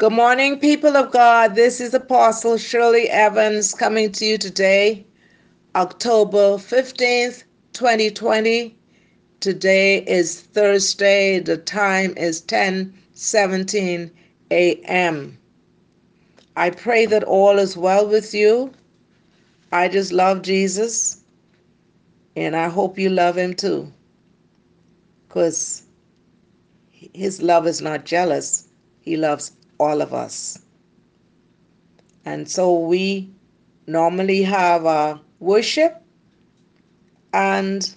Good morning, people of God. This is Apostle Shirley Evans coming to you today, October 15th, 2020. Today is Thursday. The time is 10:17 a.m. I pray that all is well with you. I just love Jesus, and I hope you love him too. Because his love is not jealous. He loves all of us. And so we normally have our worship and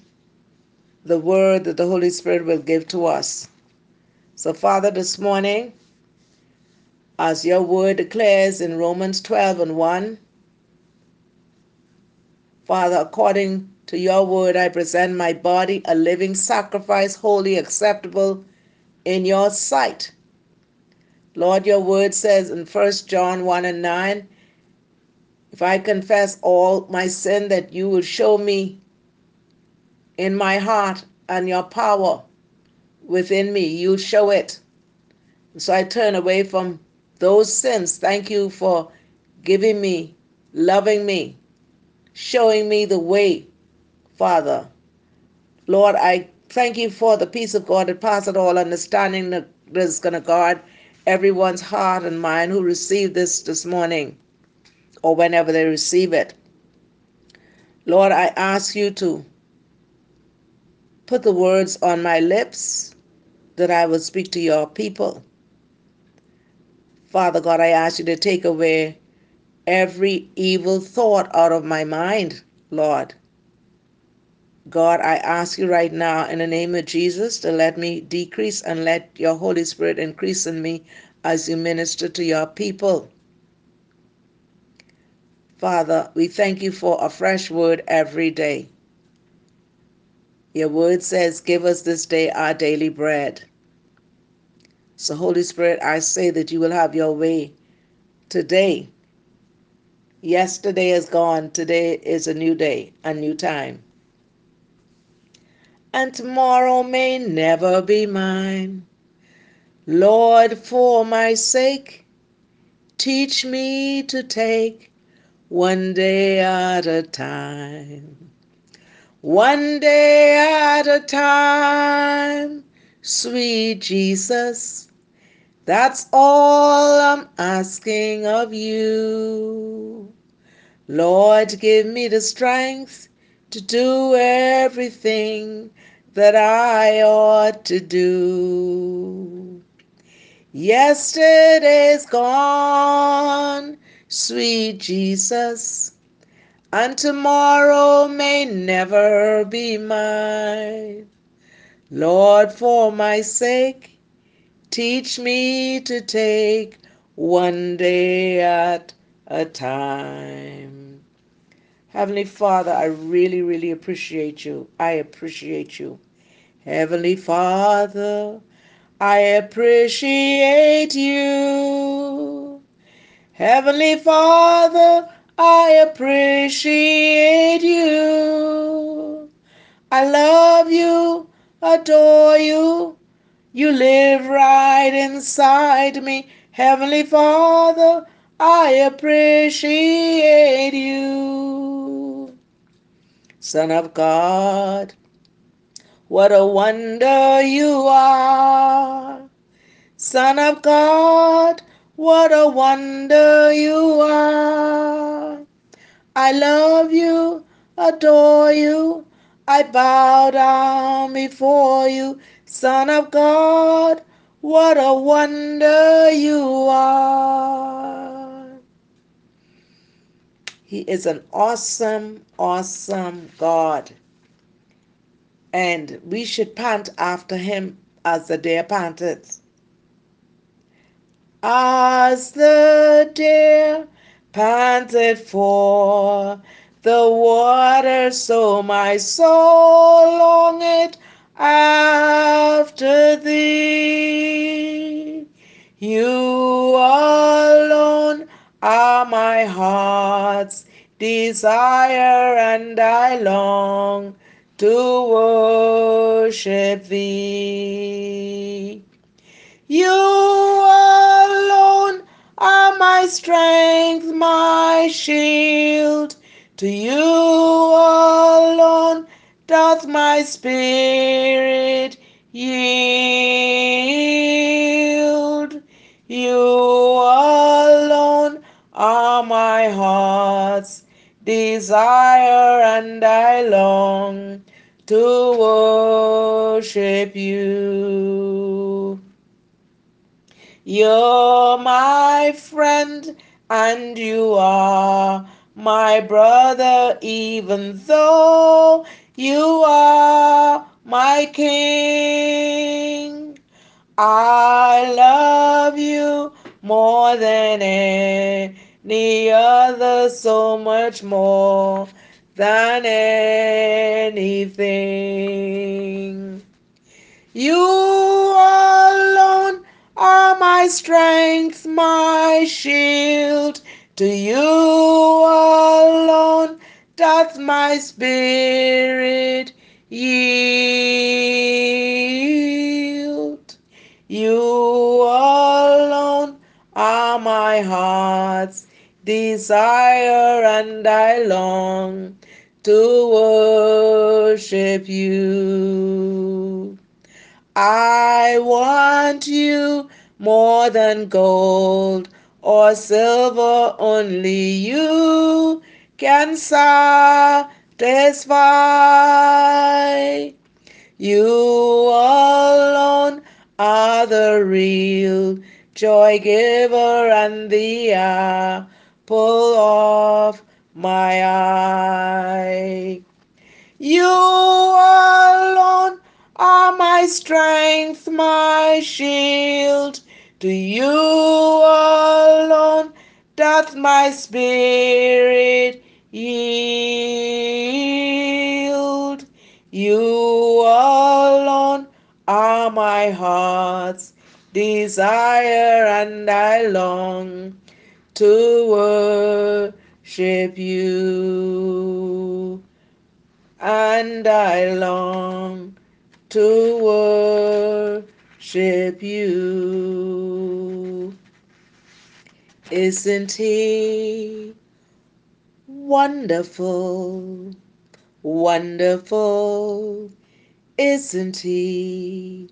the word that the Holy Spirit will give to us. So, Father, this morning, as your word declares in Romans 12 and 1, Father, according to your word, I present my body a living sacrifice, wholly acceptable in your sight. Lord, your word says in 1 John 1 and 9, if I confess all my sin, that you will show me in my heart and your power within me. You show it. So I turn away from those sins. Thank you for giving me, loving me, showing me the way, Father. Lord, I thank you for the peace of God that passes all understanding that is going to guard everyone's heart and mind who received this this morning or whenever they receive it. Lord, I ask you to put the words on my lips that I will speak to your people. Father God, I ask you to take away every evil thought out of my mind, Lord. God, I ask you right now in the name of Jesus to let me decrease and let your Holy Spirit increase in me as you minister to your people. Father, we thank you for a fresh word every day. Your word says, Give us this day our daily bread. So, Holy Spirit, I say that you will have your way today. Yesterday is gone. Today is a new day, a new time and tomorrow may never be mine. Lord, for my sake, teach me to take one day at a time. One day at a time, sweet Jesus, that's all I'm asking of you. Lord, give me the strength to do everything that I ought to do. Yesterday's gone, sweet Jesus, and tomorrow may never be mine. Lord, for my sake, teach me to take one day at a time. Heavenly Father, I really, really appreciate you. I appreciate you. Heavenly Father, I appreciate you. Heavenly Father, I appreciate you. I love you, adore you. You live right inside me. Heavenly Father, I appreciate you. Son of God, what a wonder you are. Son of God, what a wonder you are. I love you, adore you. I bow down before you, Son of God. What a wonder you are. He is an awesome, awesome God. And we should pant after him as the deer panteth. As the deer panted for the water, so my soul longeth after thee. You alone are my heart's desire, and I long to worship thee. You alone are my strength, my shield. To you alone doth my spirit yield. You alone are my heart's desire, and I long to worship you. You're my friend, and you are my brother, even though you are my king. I love you more than any other, so much more than anything. You alone are my strength, my shield. To you alone doth my spirit yield. You alone are my heart's desire, and I long to worship you. I want you more than gold or silver, only you can satisfy. You alone are the real joy giver and the apple of my eye. You alone are my strength, my shield. To you alone doth my spirit yield. You alone are my heart's desire, and I long to worship you. And I long to worship you. Isn't he wonderful? Wonderful, isn't he?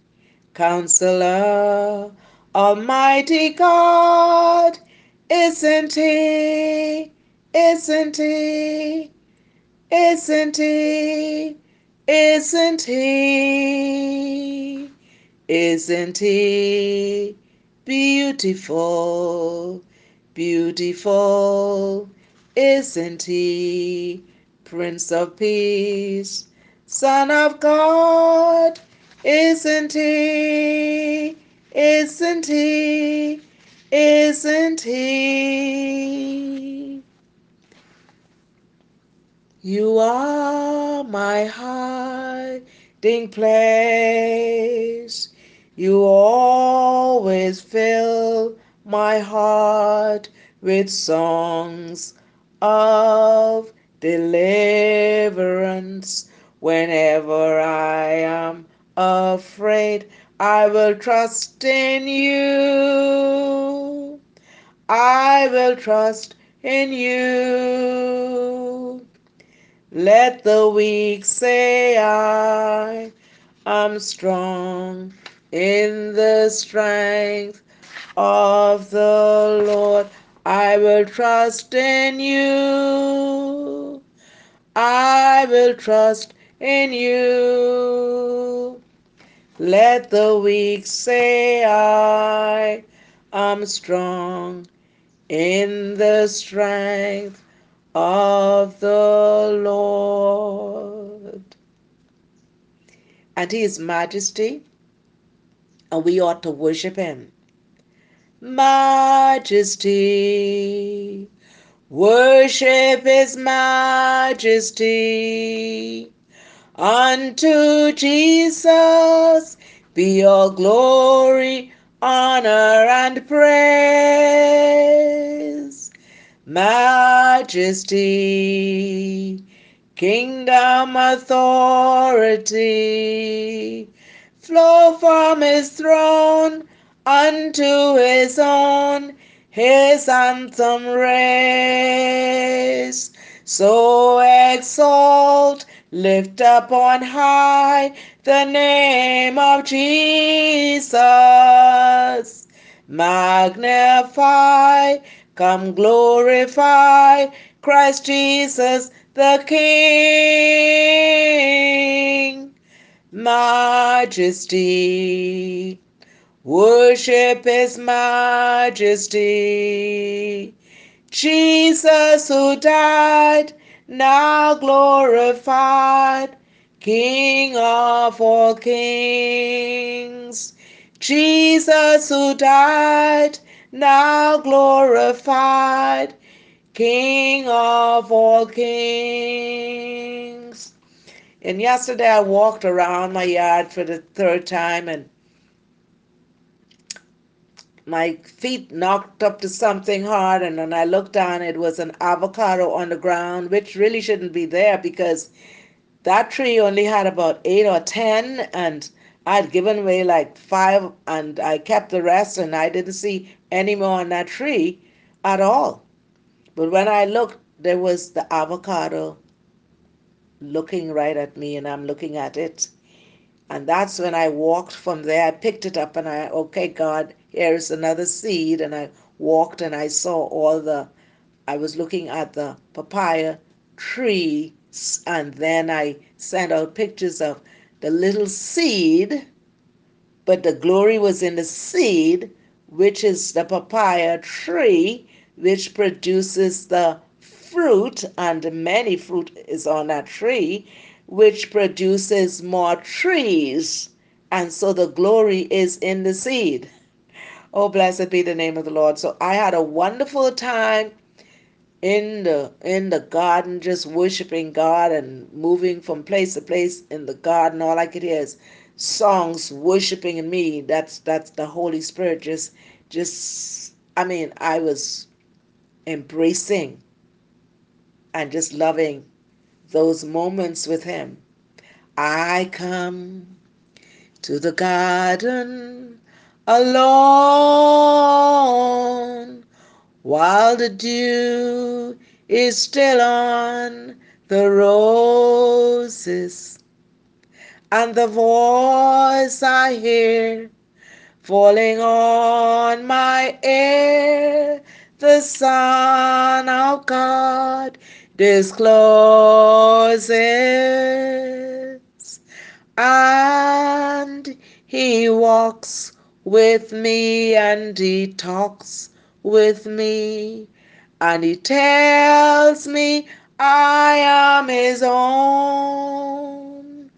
Counselor, Almighty God, isn't he? Isn't he? Isn't he? Isn't he? Isn't he beautiful? Beautiful, isn't he? Prince of Peace, Son of God, isn't he? Isn't he? Isn't he? You are my hiding place. You always fill my heart with songs of deliverance. Whenever I am afraid, I will trust in you. I will trust in you. Let the weak say, I am strong in the strength of the Lord. I will trust in you. I will trust in you. Let the weak say, I am strong in the strength of the Lord. And He is majesty, and we ought to worship Him. Majesty, worship His majesty. Unto Jesus be all glory, honor, and praise. Majesty, kingdom, authority flow from his throne unto his own. his anthem raise. So exalt, lift up on high the name of Jesus. Magnify, come glorify Christ Jesus the King. Majesty, worship His majesty. Jesus who died, now glorified, King of all kings. Jesus who died, now glorified, King of all kings. And yesterday I walked around my yard for the third time and my feet knocked up to something hard and when I looked down it was an avocado on the ground which really shouldn't be there because that tree only had about eight or ten and I'd given away like five and I kept the rest and I didn't see any more on that tree at all. But when I looked there was the avocado looking right at me and I'm looking at it. And that's when I walked from there. I picked it up and I, okay, God, here's another seed. And I walked and I saw all the, I was looking at the papaya tree. And then I sent out pictures of the little seed, but the glory was in the seed, which is the papaya tree, which produces the fruit, and many fruit is on that tree, which produces more trees. And so the glory is in the seed. Oh, blessed be the name of the Lord. So I had a wonderful time in the in the garden just worshiping God and moving from place to place in the garden. All I could hear is songs worshiping in me. That's that's the Holy Spirit just just I mean I was embracing and just loving those moments with Him. I come to the garden alone while the dew is still on the roses. And the voice I hear falling on my ear the Son of God discloses, and he walks with me and he talks with me, and he tells me I am his own,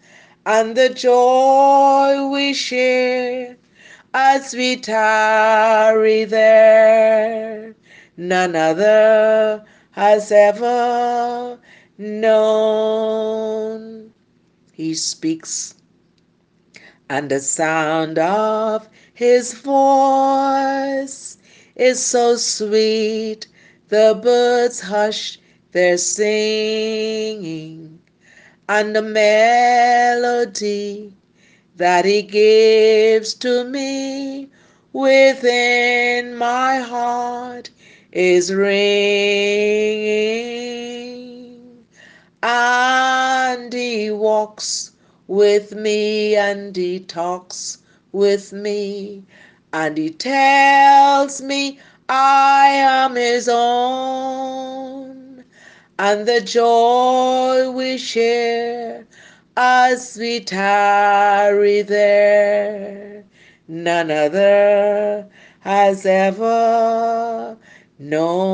and the joy we share as we tarry there, none other has ever known. He speaks, and the sound of his voice is so sweet, the birds hush their singing, and the melody that he gives to me within my heart is ringing, and he walks with me and he talks with me, and he tells me I am his own, and the joy we share as we tarry there, none other has ever known.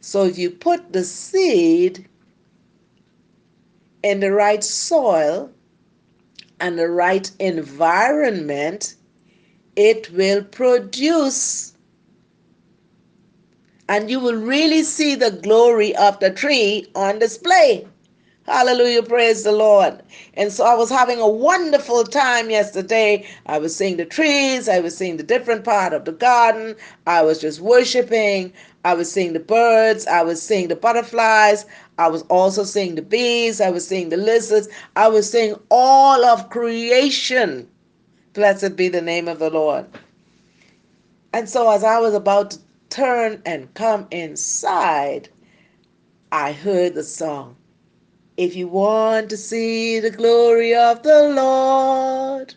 So you put the seed in the right soil and the right environment, it will produce and you will really see the glory of the tree on display. Hallelujah. Praise the Lord. And so I was having a wonderful time yesterday. I was seeing the trees. I was seeing the different part of the garden. I was just worshiping. I was seeing the birds. I was seeing the butterflies. I was also seeing the bees. I was seeing the lizards. I was seeing all of creation. Blessed be the name of the Lord. And so, as I was about to turn and come inside, I heard the song. If you want to see the glory of the Lord,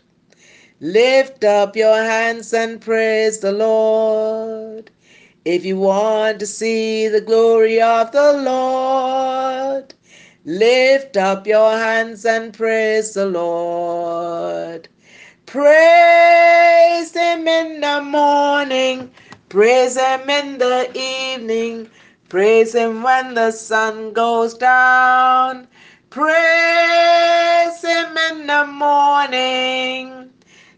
lift up your hands and praise the Lord. If you want to see the glory of the Lord, lift up your hands and praise the Lord. Praise Him in the morning, praise Him in the evening, praise Him when the sun goes down. Praise Him in the morning.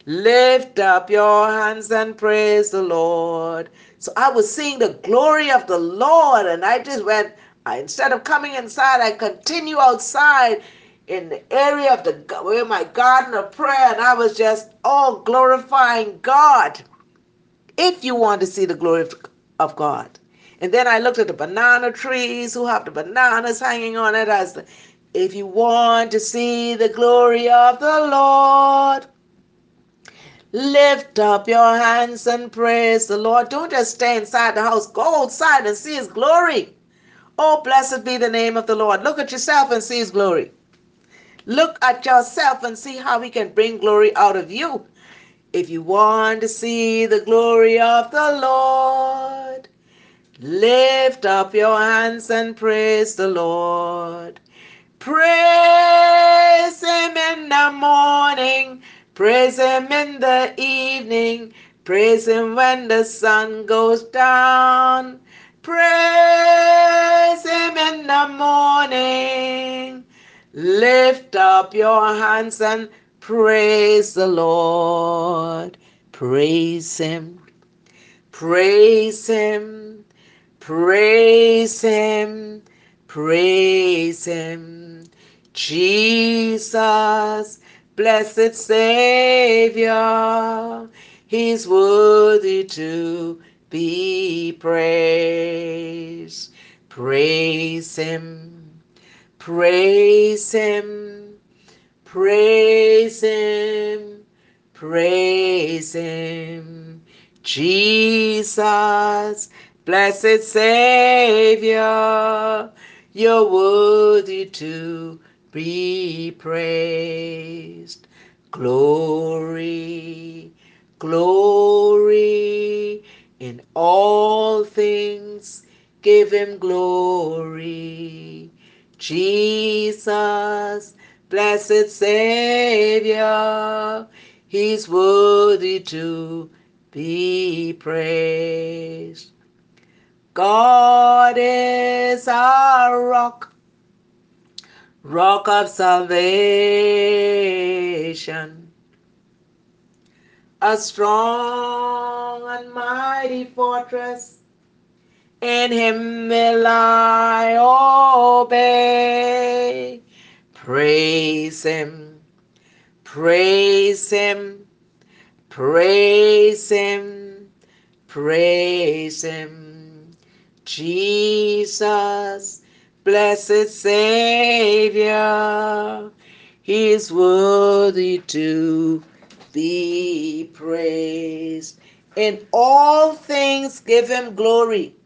Lift up your hands and praise the Lord. So I was seeing the glory of the Lord, and I just went, I, instead of coming inside, I continue outside in the area of the where my garden of prayer, and I was just all glorifying God. If you want to see the glory of God. And then I looked at the banana trees who have the bananas hanging on it as the, if you want to see the glory of the Lord, lift up your hands and praise the Lord. Don't just stay inside the house. Go outside and see his glory. Oh, blessed be the name of the Lord. Look at yourself and see his glory. Look at yourself and see how he can bring glory out of you. If you want to see the glory of the Lord, lift up your hands and praise the Lord. Praise him in the morning, praise him in the evening, praise him when the sun goes down. Praise him in the morning. Lift up your hands and praise the Lord. Praise him. Praise him. Praise him. Praise him. Jesus, blessed Savior, he's worthy to be praised. Praise him. Praise him, praise him, praise him. Jesus, blessed Savior, you're worthy to be praised. Glory, glory in all things, give him glory Jesus, blessed Savior, He's worthy to be praised. God is our rock, rock of salvation, a strong and mighty fortress. In him will I obey. Praise him, praise him, praise him, praise him. Jesus, blessed Savior, he is worthy to be praised. In all things give him glory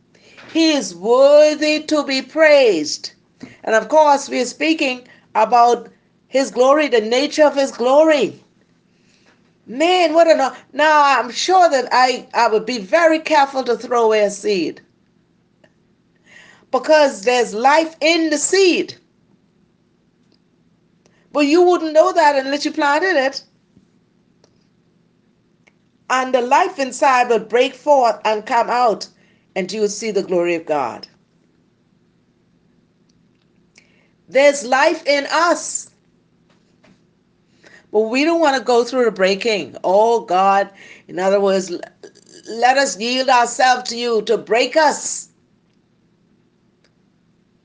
he is worthy to be praised. And of course, we are speaking about his glory, the nature of his glory. Man, what an now I'm sure that I, I would be very careful to throw away a seed. Because there's life in the seed. But you wouldn't know that unless you planted it. And the life inside will break forth and come out and you will see the glory of God. There's life in us. But we don't want to go through the breaking. Oh God, in other words, let us yield ourselves to you to break us.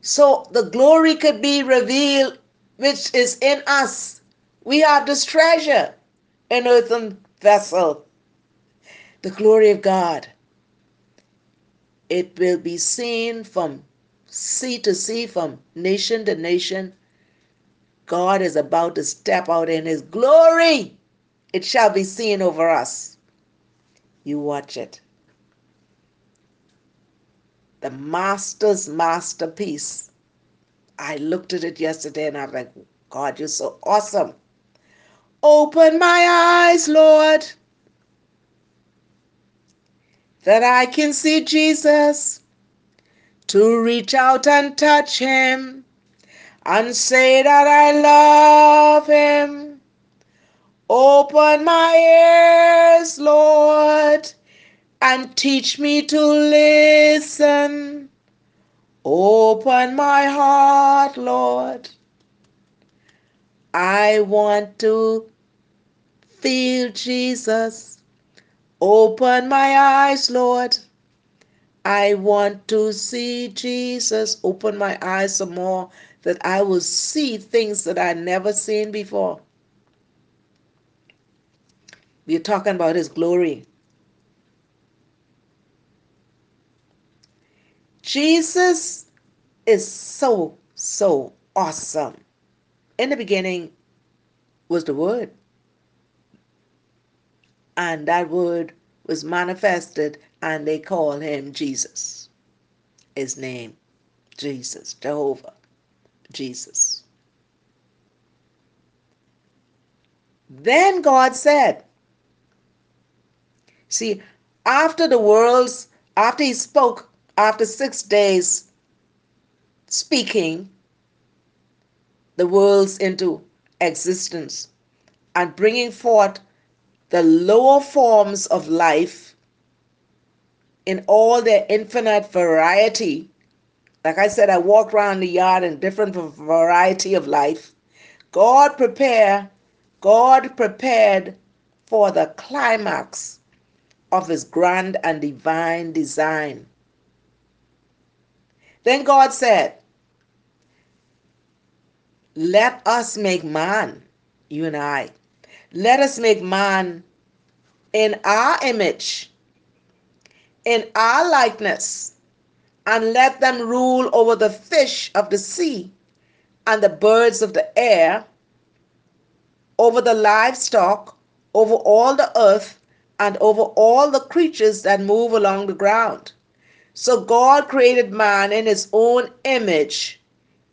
So the glory could be revealed which is in us. We have this treasure, an earthen vessel, the glory of God. It will be seen from sea to sea, from nation to nation. God is about to step out in His glory. It shall be seen over us. You watch it. The master's masterpiece. I looked at it yesterday and I was like, God, you're so awesome. Open my eyes, Lord, that I can see Jesus, to reach out and touch him and say that I love him. Open my ears, Lord, and teach me to listen. Open my heart, Lord. I want to feel Jesus. Open my eyes, Lord. I want to see Jesus. Open my eyes some more that I will see things that I never seen before. We're talking about his glory. Jesus is so, so awesome. In the beginning was the Word, and that Word was manifested, and they call him Jesus. His name, Jesus, Jehovah, Jesus. Then God said, See, after the world's, after he spoke after six days speaking the worlds into existence and bringing forth the lower forms of life in all their infinite variety. Like I said, I walked around the yard in different variety of life. God prepare, God prepared for the climax of his grand and divine design. Then God said, Let us make man, you and I. Let us make man in our image, in our likeness, and let them rule over the fish of the sea and the birds of the air, over the livestock, over all the earth, and over all the creatures that move along the ground. So God created man in his own image.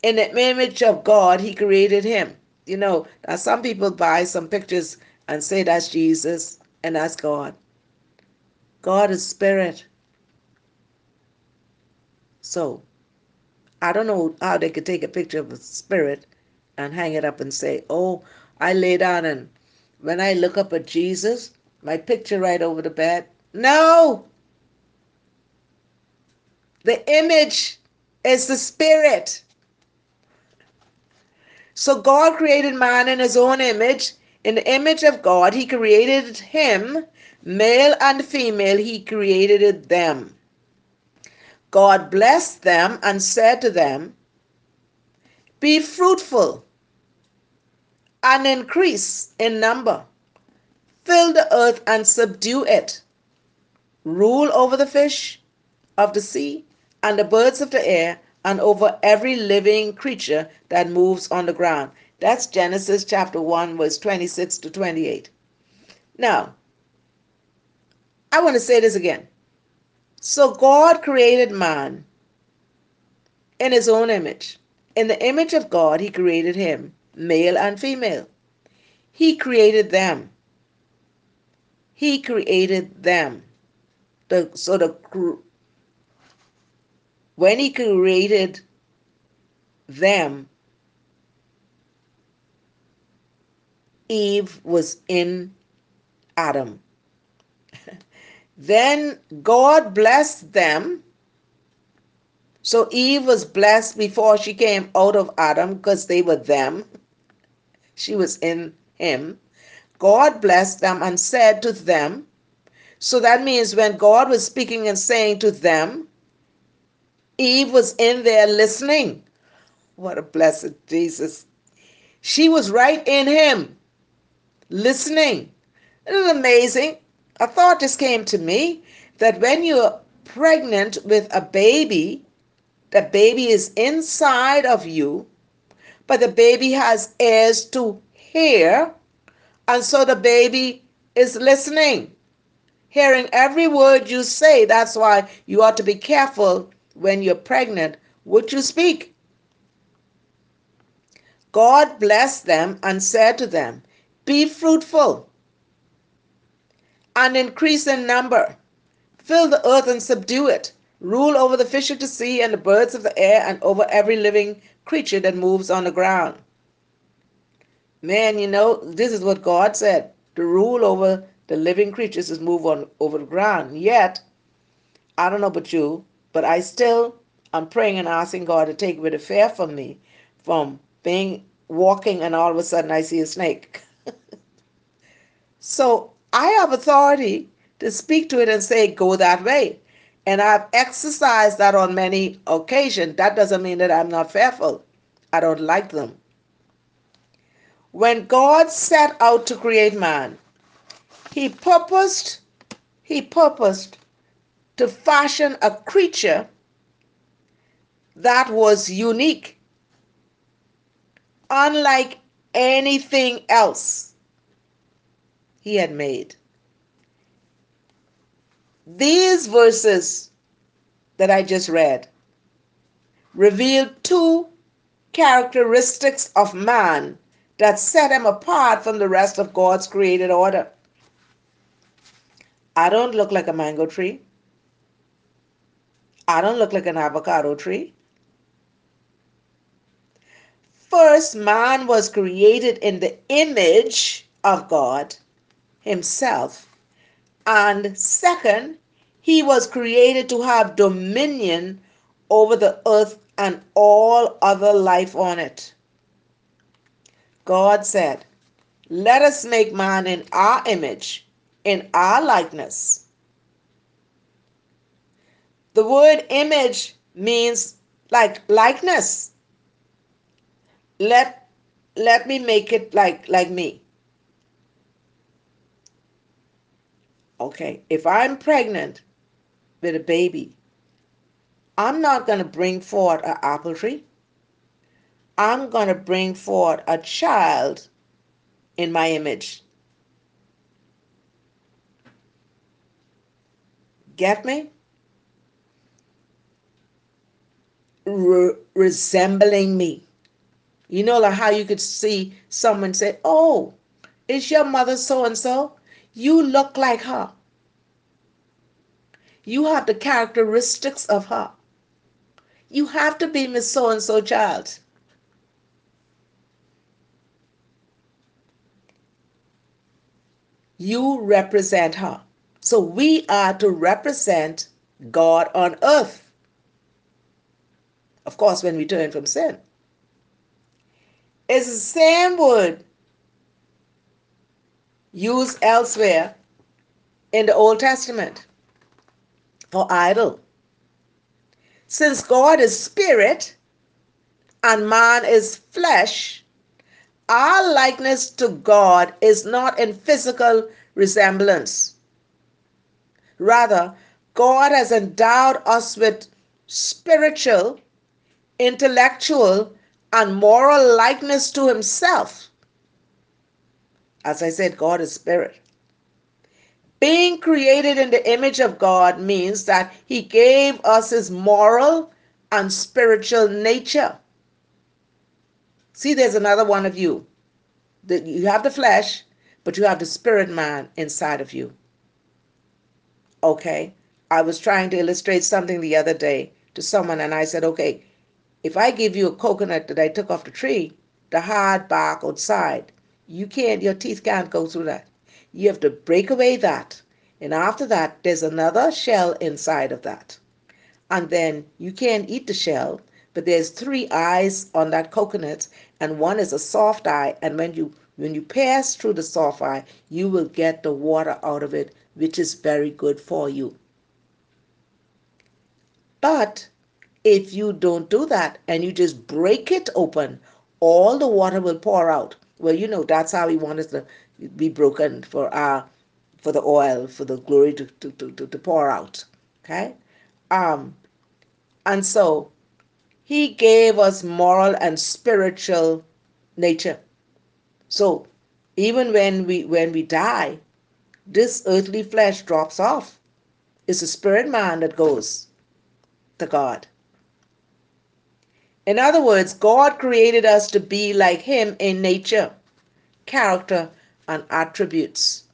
In the image of God, he created him. You know, now some people buy some pictures and say that's Jesus and that's God. God is spirit. So, I don't know how they could take a picture of a spirit and hang it up and say, oh, I lay down and when I look up at Jesus, my picture right over the bed. No! The image is the spirit. So God created man in his own image. In the image of God, he created him, male and female, he created them. God blessed them and said to them, Be fruitful and increase in number, fill the earth and subdue it, rule over the fish of the sea and the birds of the air, and over every living creature that moves on the ground. That's Genesis chapter 1, verse 26 to 28. Now, I want to say this again. So God created man in his own image. In the image of God, he created him, male and female. He created them. He created them. The, so the when he created them, Eve was in Adam. then God blessed them. So Eve was blessed before she came out of Adam because they were them. She was in him. God blessed them and said to them, so that means when God was speaking and saying to them, Eve was in there listening. What a blessed Jesus. She was right in him, listening. It is amazing. A thought just came to me that when you're pregnant with a baby, the baby is inside of you, but the baby has ears to hear, and so the baby is listening, hearing every word you say. That's why you ought to be careful when you're pregnant, would you speak? God blessed them and said to them, Be fruitful and increase in number, fill the earth and subdue it, rule over the fish of the sea and the birds of the air and over every living creature that moves on the ground. Man, you know, this is what God said to rule over the living creatures is move on over the ground. Yet, I don't know about you, but I still I'm praying and asking God to take away the fear from me from being walking and all of a sudden I see a snake. so I have authority to speak to it and say, go that way. And I've exercised that on many occasions. That doesn't mean that I'm not fearful. I don't like them. When God set out to create man, he purposed, he purposed to fashion a creature that was unique, unlike anything else he had made. These verses that I just read reveal two characteristics of man that set him apart from the rest of God's created order. I don't look like a mango tree. I don't look like an avocado tree. First, man was created in the image of God Himself. And second, he was created to have dominion over the earth and all other life on it. God said, Let us make man in our image in our likeness. The word image means like likeness. Let let me make it like like me. Okay, if I'm pregnant with a baby, I'm not going to bring forth an apple tree. I'm going to bring forth a child in my image. Get me? Re- resembling me. You know, like how you could see someone say, Oh, is your mother so and so? You look like her. You have the characteristics of her. You have to be Miss So and so child. You represent her. So we are to represent God on earth. Of course, when we turn from sin. It's the same word used elsewhere in the Old Testament for idol. Since God is spirit and man is flesh, our likeness to God is not in physical resemblance Rather, God has endowed us with spiritual, intellectual, and moral likeness to Himself. As I said, God is spirit. Being created in the image of God means that He gave us His moral and spiritual nature. See, there's another one of you. You have the flesh, but you have the spirit man inside of you. Okay. I was trying to illustrate something the other day to someone, and I said, okay, if I give you a coconut that I took off the tree, the hard bark outside, you can't, your teeth can't go through that. You have to break away that. And after that, there's another shell inside of that. And then you can't eat the shell, but there's three eyes on that coconut, and one is a soft eye. And when you when you pass through the soft eye, you will get the water out of it which is very good for you. But if you don't do that and you just break it open, all the water will pour out. Well, you know, that's how he wanted to be broken for our for the oil, for the glory to, to, to, to, pour out. Okay? Um, and so he gave us moral and spiritual nature. So even when we when we die, this earthly flesh drops off. It's the spirit man that goes. to God. In other words, God created us to be like Him in nature, character, and attributes.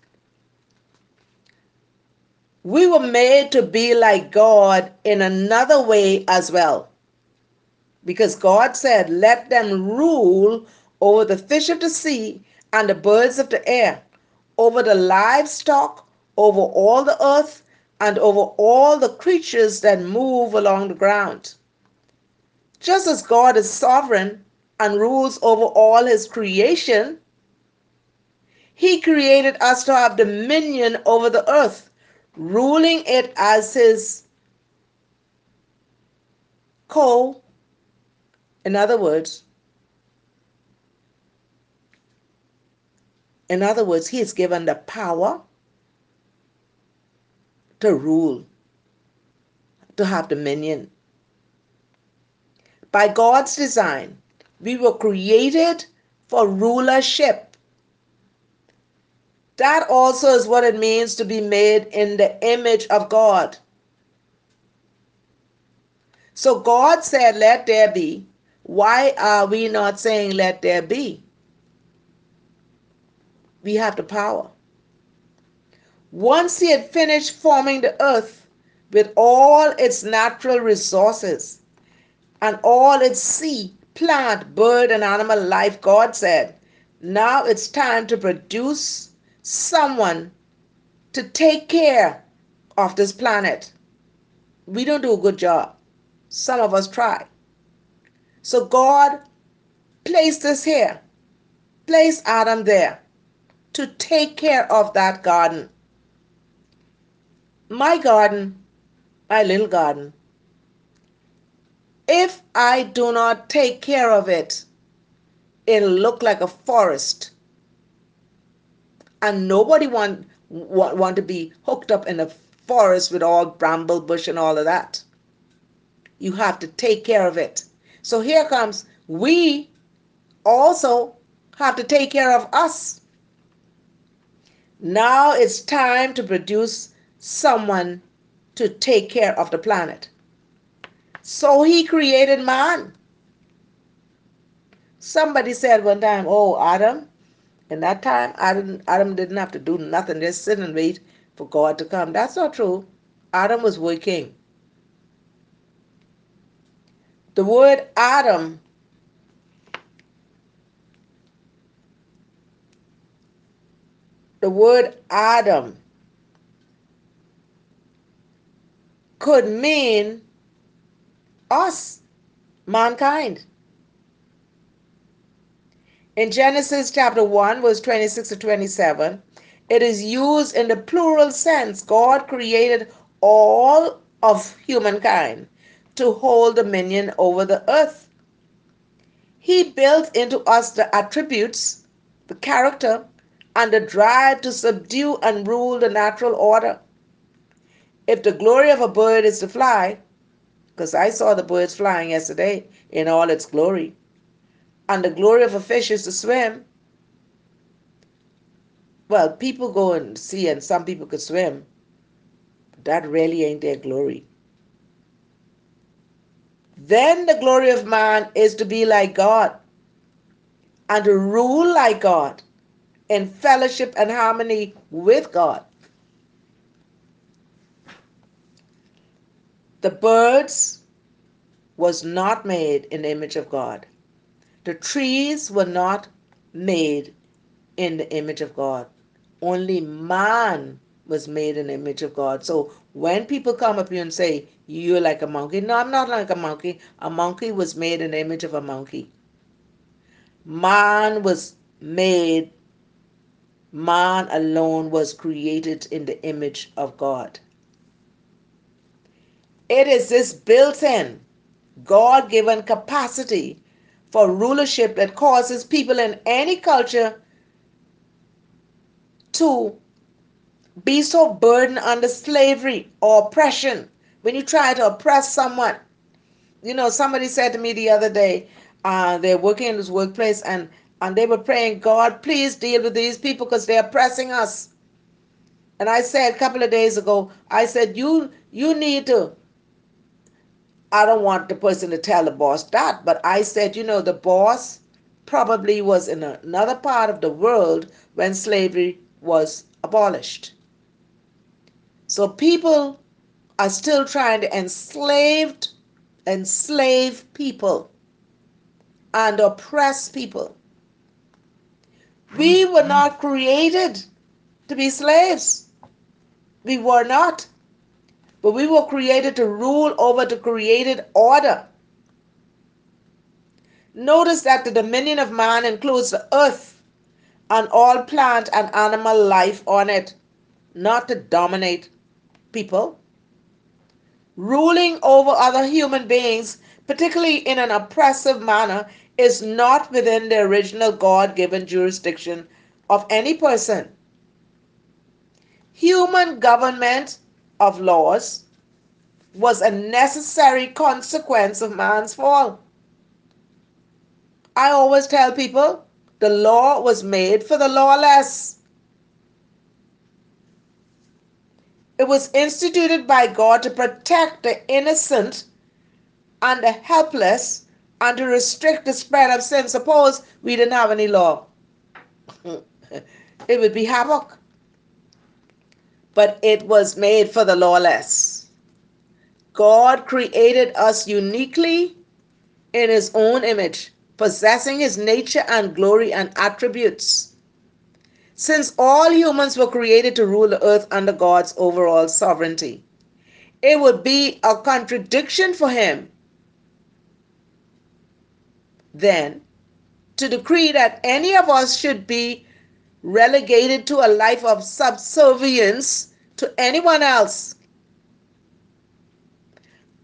We were made to be like God in another way as well. Because God said, Let them rule over the fish of the sea and the birds of the air, over the livestock, over all the earth, and over all the creatures that move along the ground. Just as God is sovereign and rules over all his creation, he created us to have dominion over the earth, ruling it as his co. In other words, in other words, he is given the power to rule, to have dominion. By God's design, we were created for rulership. That also is what it means to be made in the image of God. So God said, Let there be. Why are we not saying, Let there be? We have the power. Once he had finished forming the earth with all its natural resources and all its sea, plant, bird, and animal life, God said, now it's time to produce someone to take care of this planet. We don't do a good job. Some of us try. So God placed us here, placed Adam there to take care of that garden my garden, my little garden, if I do not take care of it, it'll look like a forest. And nobody want, want, want to be hooked up in a forest with all bramble bush and all of that. You have to take care of it. So here comes, we also have to take care of us. Now it's time to produce someone to take care of the planet. So he created man. Somebody said one time, Oh, Adam, in that time, Adam, Adam didn't have to do nothing, just sit and wait for God to come. That's not true. Adam was working. The word Adam the word Adam could mean us, mankind. In Genesis chapter 1, verse 26 to 27, it is used in the plural sense. God created all of humankind to hold dominion over the earth. He built into us the attributes, the character, and the drive to subdue and rule the natural order. If the glory of a bird is to fly, because I saw the birds flying yesterday in all its glory, and the glory of a fish is to swim, well, people go and see, and some people could swim. But that really ain't their glory. Then the glory of man is to be like God and to rule like God in fellowship and harmony with God. The birds was not made in the image of God. The trees were not made in the image of God. Only man was made in the image of God. So when people come up here and say, You're like a monkey, no, I'm not like a monkey. A monkey was made in the image of a monkey. Man was made, man alone was created in the image of God. It is this built in, God given capacity for rulership that causes people in any culture to be so burdened under slavery or oppression. When you try to oppress someone, you know, somebody said to me the other day, uh, they're working in this workplace and, and they were praying, God, please deal with these people because they're oppressing us. And I said a couple of days ago, I said, you you need to I don't want the person to tell the boss that, but I said, you know, the boss probably was in another part of the world when slavery was abolished. So people are still trying to enslave enslave people and oppress people. We were not created to be slaves. We were not. But we were created to rule over the created order. Notice that the dominion of man includes the earth and all plant and animal life on it, not to dominate people. Ruling over other human beings, particularly in an oppressive manner, is not within the original God given jurisdiction of any person. Human government of laws was a necessary consequence of man's fall. I always tell people the law was made for the lawless. It was instituted by God to protect the innocent and the helpless and to restrict the spread of sin. Suppose we didn't have any law, it would be havoc. But it was made for the lawless. God created us uniquely in His own image possessing his nature and glory and attributes. Since all humans were created to rule the earth under God's overall sovereignty, it would be a contradiction for him then to decree that any of us should be relegated to a life of subservience to anyone else.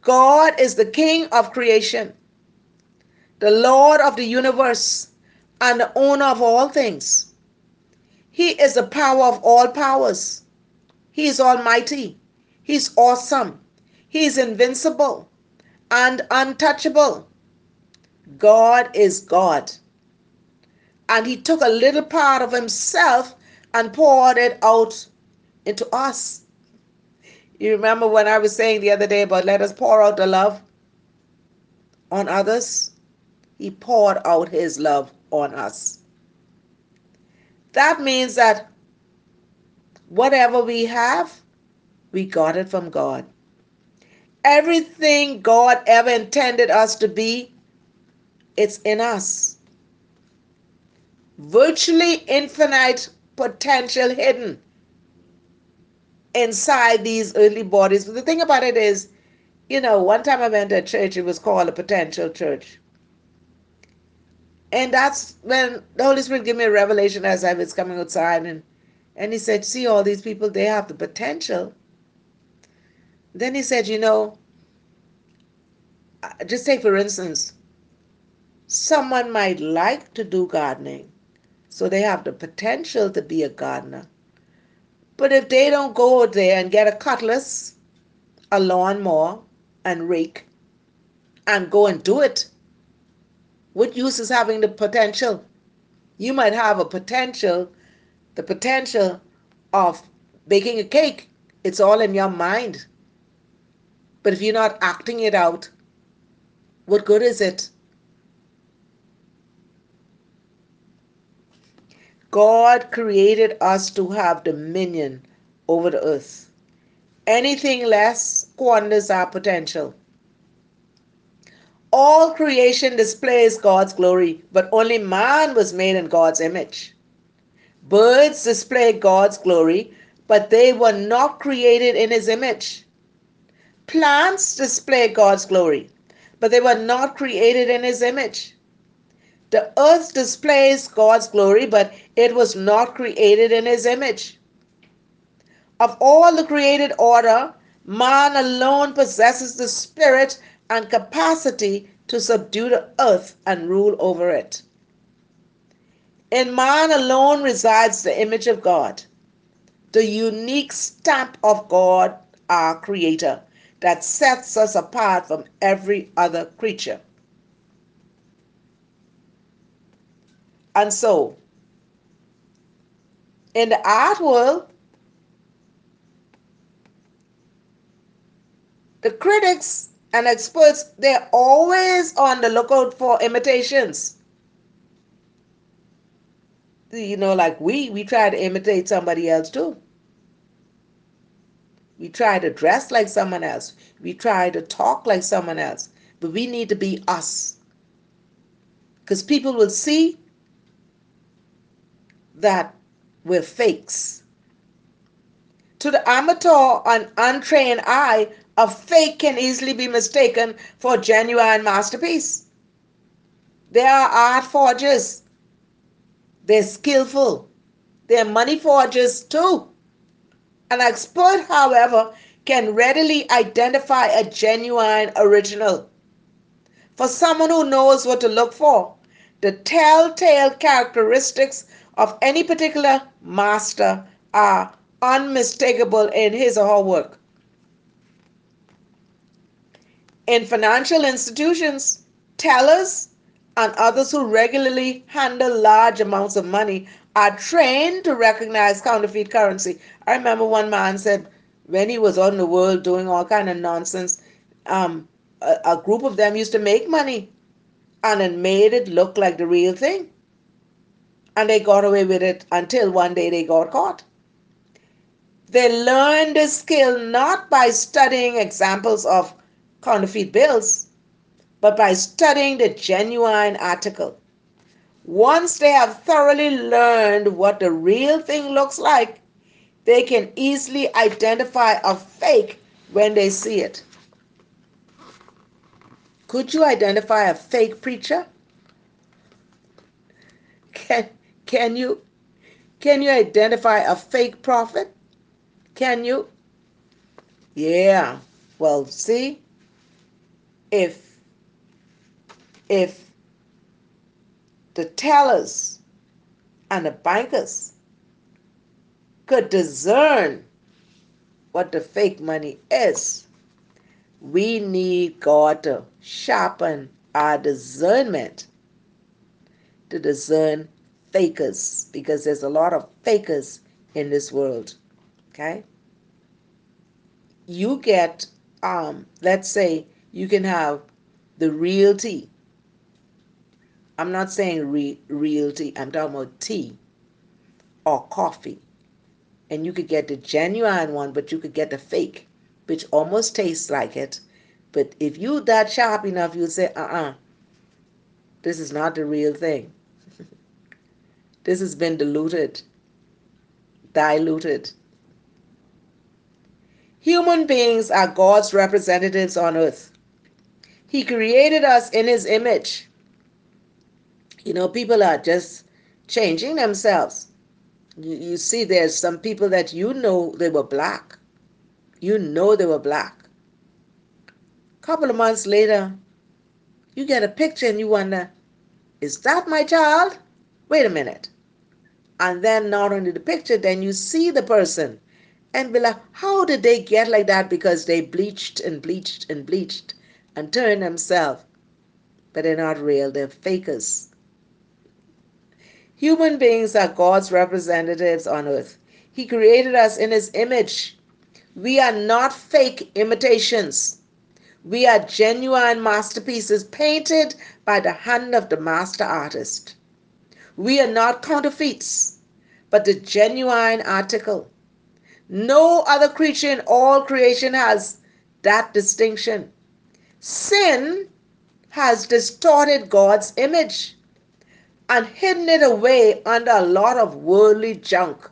God is the King of creation the Lord of the universe, and the owner of all things. He is the power of all powers. He is almighty. He's awesome. He is invincible and untouchable. God is God. And He took a little part of Himself and poured it out into us. You remember when I was saying the other day about let us pour out the love on others? He poured out His love on us. That means that whatever we have, we got it from God. Everything God ever intended us to be, it's in us. Virtually infinite potential hidden inside these early bodies. But the thing about it is, you know, one time I went to a church, it was called a potential church. And that's when the Holy Spirit gave me a revelation as I was coming outside and and he said, See all these people, they have the potential. Then he said, you know, uh, just take for instance, someone might like to do gardening. So they have the potential to be a gardener. But if they don't go out there and get a cutlass, a lawnmower, and rake, and go and do it, what use is having the potential? You might have a potential, the potential of baking a cake. It's all in your mind. But if you're not acting it out, what good is it? God created us to have dominion over the earth. Anything less squanders our potential. All creation displays God's glory, but only man was made in God's image. Birds display God's glory, but they were not created in his image. Plants display God's glory, but they were not created in his image. The earth displays God's glory, but it was not created in his image. Of all the created order, man alone possesses the spirit and capacity to subdue the earth and rule over it. In man alone resides the image of God, the unique stamp of God, our Creator, that sets us apart from every other creature. And so, in the art world, the critics And experts, they're always on the lookout for imitations. You know, like we, we try to imitate somebody else too. We try to dress like someone else. We try to talk like someone else. But we need to be us. Because people will see that we're fakes. To the amateur and untrained eye, a fake can easily be mistaken for a genuine masterpiece. They are art forgers. They're skillful. They're money forgers too. An expert, however, can readily identify a genuine original. For someone who knows what to look for, the telltale characteristics of any particular master are unmistakable in his or her work. In financial institutions, tellers and others who regularly handle large amounts of money are trained to recognize counterfeit currency. I remember one man said when he was on the world doing all kind of nonsense, um, a, a group of them used to make money and it made it look like the real thing. And they got away with it until one day they got caught. They learned the skill not by studying examples of counterfeit bills, but by studying the genuine article. Once they have thoroughly learned what the real thing looks like, they can easily identify a fake when they see it. Could you identify a fake preacher? Can, can you can you identify a fake prophet? Can you? Yeah. Well, see, if if the tellers and the bankers could discern what the fake money is, we need God to sharpen our discernment to discern fakers because there's a lot of fakers in this world. Okay? You get, um, let's say, you can have the real tea. I'm not saying re- real tea, I'm talking about tea or coffee. And you could get the genuine one, but you could get the fake, which almost tastes like it. But if you that sharp enough, you'll say, uh uh-uh, uh, this is not the real thing. This has been diluted, diluted. Human beings are God's representatives on earth. He created us in His image. You know, people are just changing themselves. You, you see, there's some people that you know they were black. You know they were black. Couple of months later, you get a picture and you wonder, is that my child? Wait a minute. And then not only the picture, then you see the person and be like, how did they get like that? Because they bleached and bleached and bleached and turned themselves. But they're not real, they're fakers. Human beings are God's representatives on earth. He created us in His image. We are not fake imitations. We are genuine masterpieces painted by the hand of the master artist. We are not counterfeits, but the genuine article. No other creature in all creation has that distinction. Sin has distorted God's image and hidden it away under a lot of worldly junk.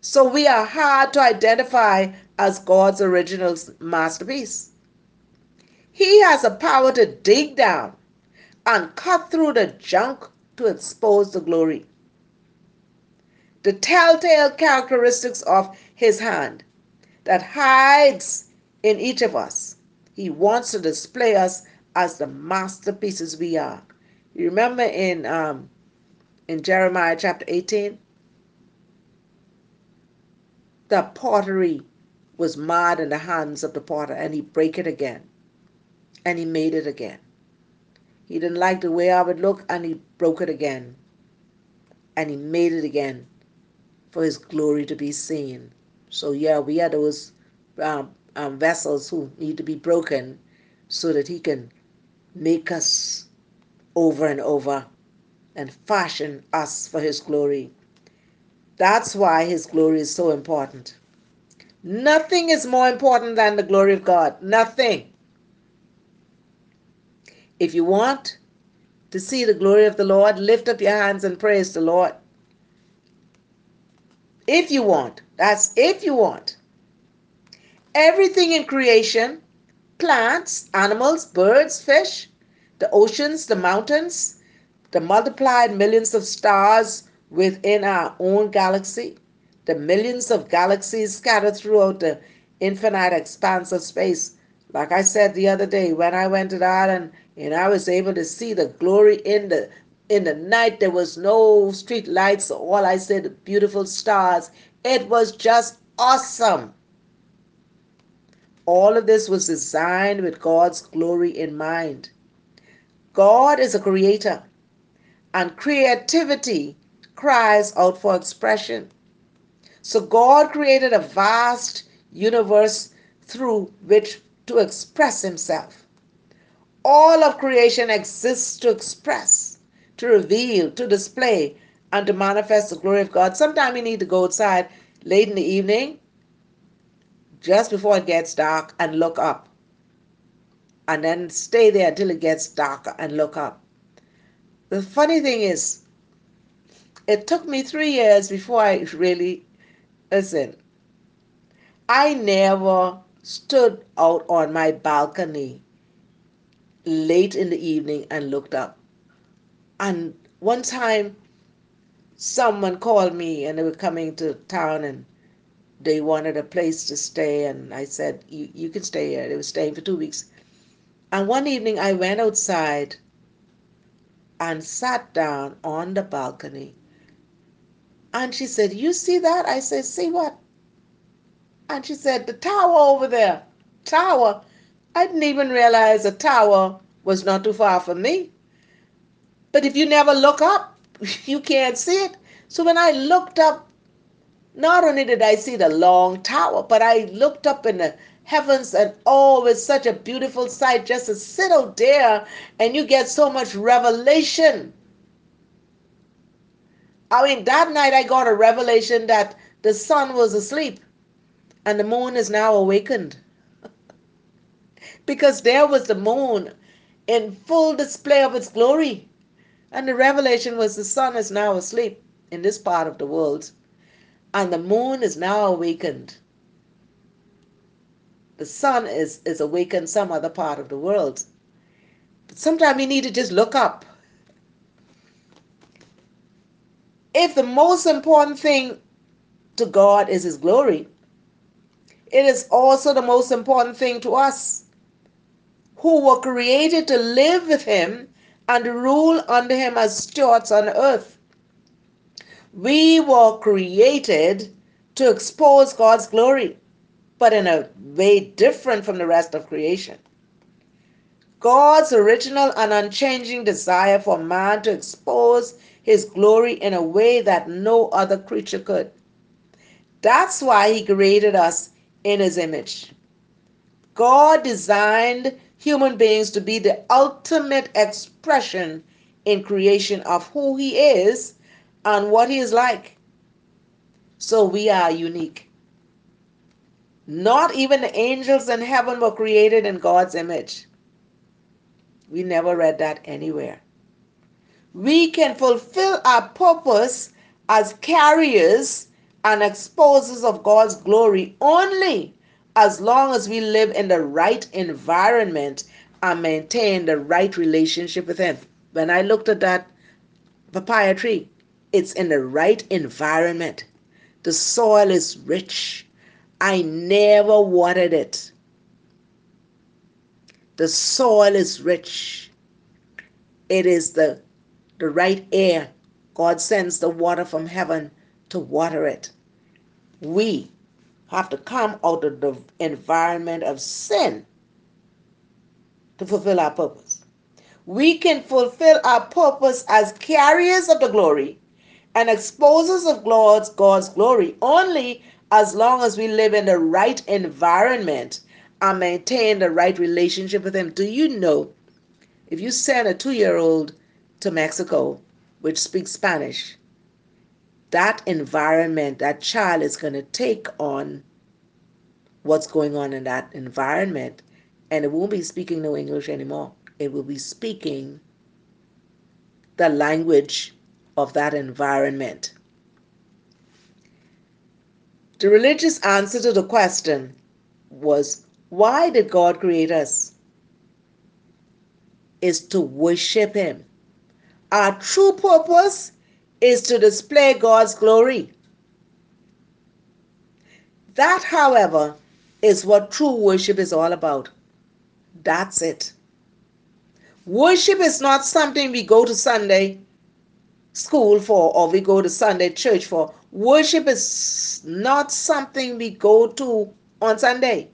So we are hard to identify as God's original masterpiece. He has the power to dig down and cut through the junk to expose the glory. The telltale characteristics of his hand that hides in each of us. He wants to display us as the masterpieces we are. You remember in um, in Jeremiah chapter 18? The pottery was marred in the hands of the potter and he break it again. And he made it again. He didn't like the way I would look and he broke it again. And he made it again for his glory to be seen. So yeah, we are those um, um, vessels who need to be broken so that He can make us over and over and fashion us for His glory. That's why His glory is so important. Nothing is more important than the glory of God. Nothing. If you want to see the glory of the Lord, lift up your hands and praise the Lord. If you want, that's if you want. Everything in creation plants, animals, birds, fish, the oceans, the mountains, the multiplied millions of stars within our own galaxy, the millions of galaxies scattered throughout the infinite expanse of space. Like I said the other day, when I went to Ireland and I was able to see the glory in the in the night, there was no street lights. All I said, beautiful stars. It was just awesome. All of this was designed with God's glory in mind. God is a creator, and creativity cries out for expression. So God created a vast universe through which to express himself. All of creation exists to express, to reveal, to display, and to manifest the glory of God. Sometimes you need to go outside late in the evening just before it gets dark and look up. And then stay there until it gets darker and look up. The funny thing is, it took me three years before I really, listen, I never stood out on my balcony late in the evening and looked up. And one time, someone called me and they were coming to town and they wanted a place to stay. And i said you, you can stay here. They were staying for two weeks. And one evening i went outside and sat down on the balcony. And she said you see that? I said see what? And she said the tower over there. Tower i didn't even realize a tower was not too far from me but if you never look up you can't see it so when i looked up not only did I see the long tower, but I looked up in the heavens and oh, it's such a beautiful sight just to sit out there and you get so much revelation. I mean, that night I got a revelation that the sun was asleep and the moon is now awakened. Because there was the moon in full display of its glory. And the revelation was the sun is now asleep in this part of the world and the moon is now awakened. The sun is, is awakened some other part of the world. But sometimes you need to just look up. If the most important thing to God is His glory, it is also the most important thing to us who were created to live with Him and rule under Him as stewards on earth. We were created to expose God's glory, but in a way different from the rest of creation. God's original and unchanging desire for man to expose his glory in a way that no other creature could. That's why he created us in his image. God designed human beings to be the ultimate expression in creation of who he is and what he is like. So we are unique. Not even the angels in heaven were created in God's image. We never read that anywhere. We can fulfill our purpose as carriers and exposers of God's glory only as long as we live in the right environment and maintain the right relationship with Him. When I looked at that papaya tree, it's in the right environment. The soil is rich. I never watered it. The soil is rich. It is the, the right air. God sends the water from heaven to water it. We have to come out of the environment of sin to fulfill our purpose. We can fulfill our purpose as carriers of the glory and exposes of God's, God's glory only as long as we live in the right environment and maintain the right relationship with Him. Do you know if you send a two year old to Mexico, which speaks Spanish, that environment, that child is going to take on what's going on in that environment and it won't be speaking no English anymore. It will be speaking the language of that environment. The religious answer to the question was why did God create us? Is to worship Him. Our true purpose is to display God's glory. That, however, is what true worship is all about. That's it. Worship is not something we go to Sunday school for or we go to Sunday church for. Worship is not something we go to on Sunday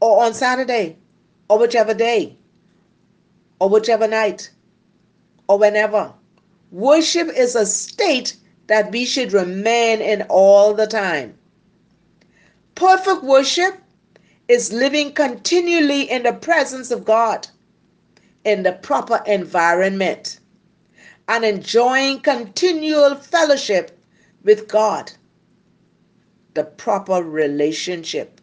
or on Saturday or whichever day or whichever night or whenever. Worship is a state that we should remain in all the time. Perfect worship is living continually in the presence of God in the proper environment and enjoying continual fellowship with God. The proper relationship.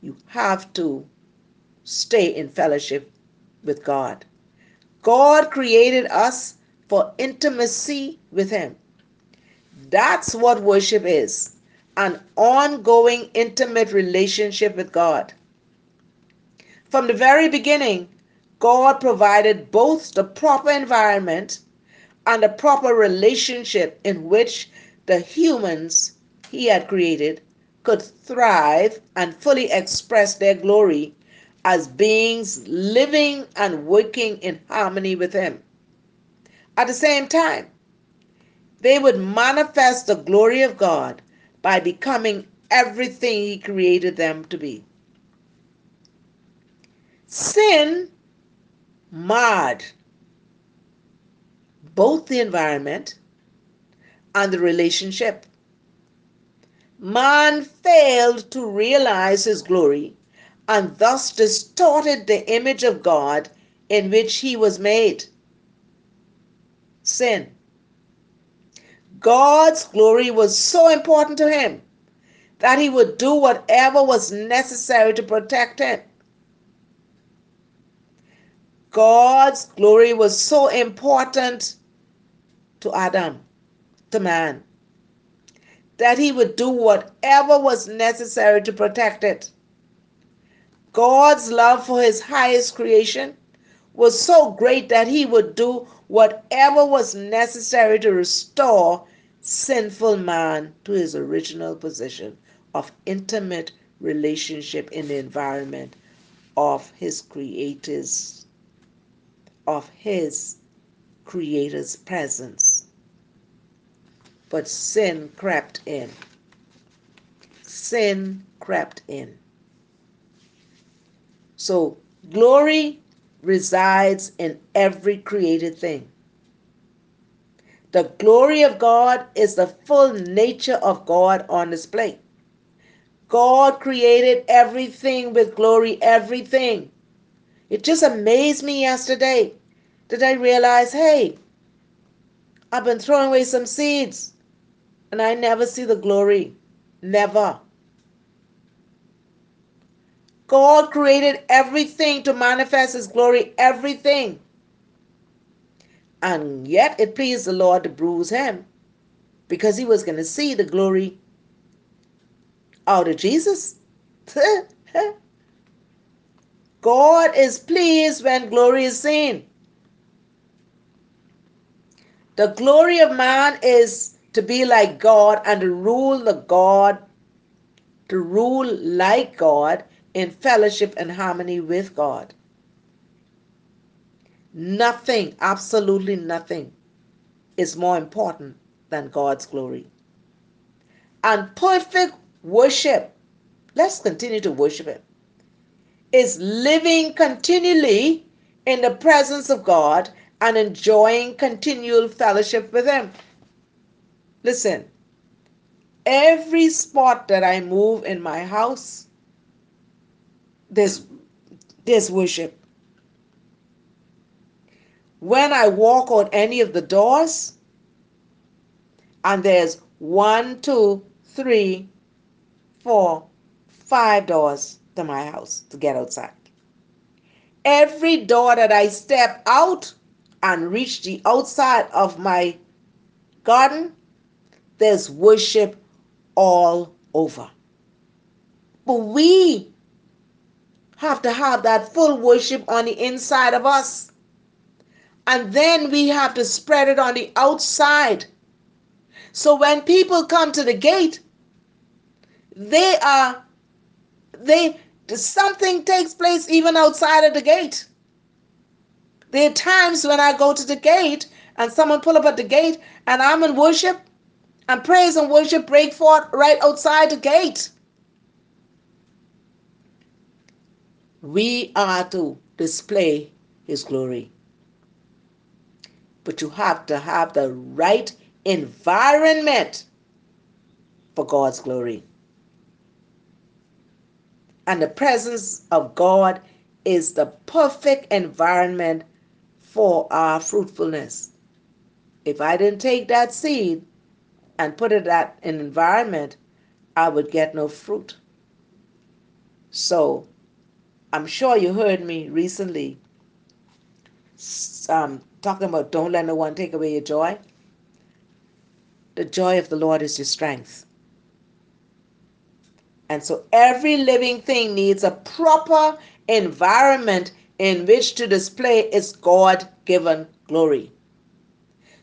You have to stay in fellowship with God. God created us for intimacy with Him. That's what worship is an ongoing intimate relationship with God. From the very beginning, God provided both the proper environment and the proper relationship in which the humans He had created could thrive and fully express their glory as beings living and working in harmony with Him. At the same time, they would manifest the glory of God by becoming everything He created them to be. Sin marred both the environment and the relationship. Man failed to realize his glory and thus distorted the image of God in which he was made. Sin. God's glory was so important to him that he would do whatever was necessary to protect him. God's glory was so important to Adam, to man, that he would do whatever was necessary to protect it. God's love for his highest creation was so great that he would do whatever was necessary to restore sinful man to his original position of intimate relationship in the environment of his creator's of his creator's presence. But sin crept in. Sin crept in. So glory resides in every created thing the glory of God is the full nature of God on display. God created everything with glory, everything. It just amazed me yesterday that I realized hey, I've been throwing away some seeds and I never see the glory. Never. God created everything to manifest His glory, everything. And yet it pleased the Lord to bruise him because he was going to see the glory out of Jesus. God is pleased when glory is seen. The glory of man is to be like God and to rule the God, to rule like God in fellowship and harmony with God. Nothing, absolutely nothing, is more important than God's glory. And perfect worship, let's continue to worship Him, is living continually in the presence of God and enjoying continual fellowship with Him. Listen, every spot that I move in my house, there's there's worship. When I walk on any of the doors, and there's one, two, three, four, five doors to my house to get outside. Every door that I step out and reach the outside of my garden, there's worship all over. But we have to have that full worship on the inside of us. And then we have to spread it on the outside. So when people come to the gate, they are they something takes place even outside of the gate. There are times when I go to the gate and someone pull up at the gate and I'm in worship and praise and worship break forth right outside the gate. We are to display his glory. But you have to have the right environment for God's glory. And the presence of God is the perfect environment for our fruitfulness. If I didn't take that seed and put it at an environment, I would get no fruit. So I'm sure you heard me recently um, talking about don't let no one take away your joy. The joy of the Lord is your strength. And so every living thing needs a proper environment in which to display its God given glory.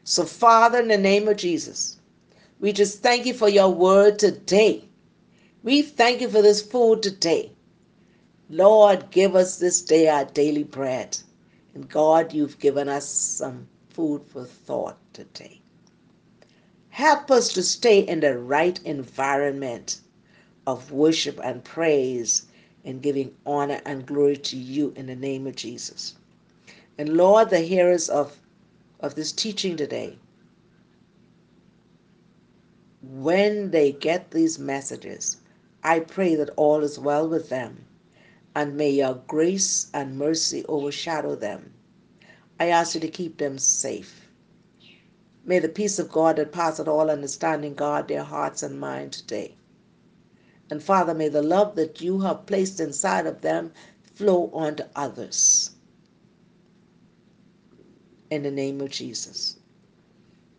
So, Father, in the name of Jesus, we just thank you for your word today. We thank you for this food today. Lord, give us this day our daily bread. And God, you've given us some food for thought today. Help us to stay in the right environment of worship and praise and giving honor and glory to you in the name of Jesus. And Lord, the hearers of, of this teaching today, when they get these messages, I pray that all is well with them and may your grace and mercy overshadow them. I ask you to keep them safe. May the peace of God that passeth all understanding guard their hearts and mind today. And Father, may the love that you have placed inside of them flow on to others. In the name of Jesus.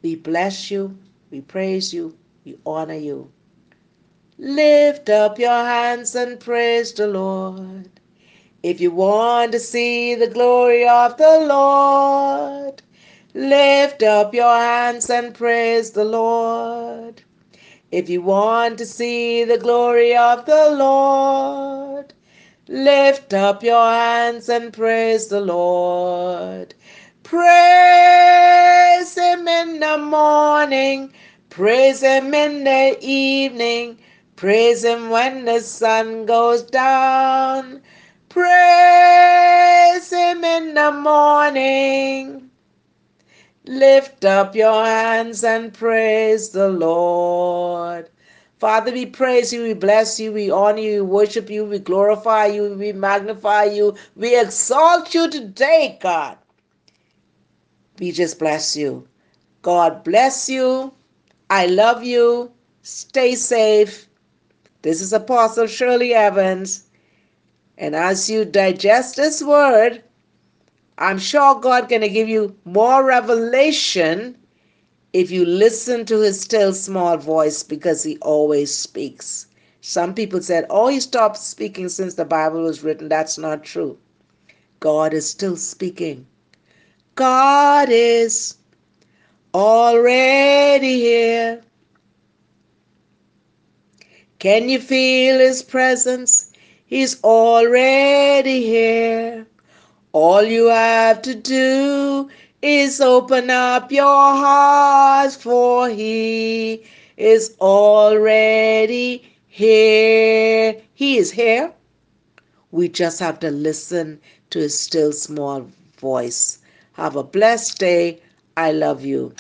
We bless you, we praise you, we honor you. Lift up your hands and praise the Lord. If you want to see the glory of the Lord, lift up your hands and praise the Lord. If you want to see the glory of the Lord, lift up your hands and praise the Lord. Praise Him in the morning, praise Him in the evening, praise Him when the sun goes down. Praise Him in the morning Lift up your hands and praise the Lord. Father, we praise you, we bless you, we honor you, we worship you, we glorify you, we magnify you, we exalt you today, God. We just bless you. God bless you. I love you. Stay safe. This is Apostle Shirley Evans. And as you digest this word, I'm sure God to give you more revelation if you listen to his still small voice because he always speaks. Some people said, oh, he stopped speaking since the Bible was written. That's not true. God is still speaking. God is already here. Can you feel his presence? He's already here. All you have to do is open up your heart, for He is already here. He is here. We just have to listen to His still small voice. Have a blessed day. I love you.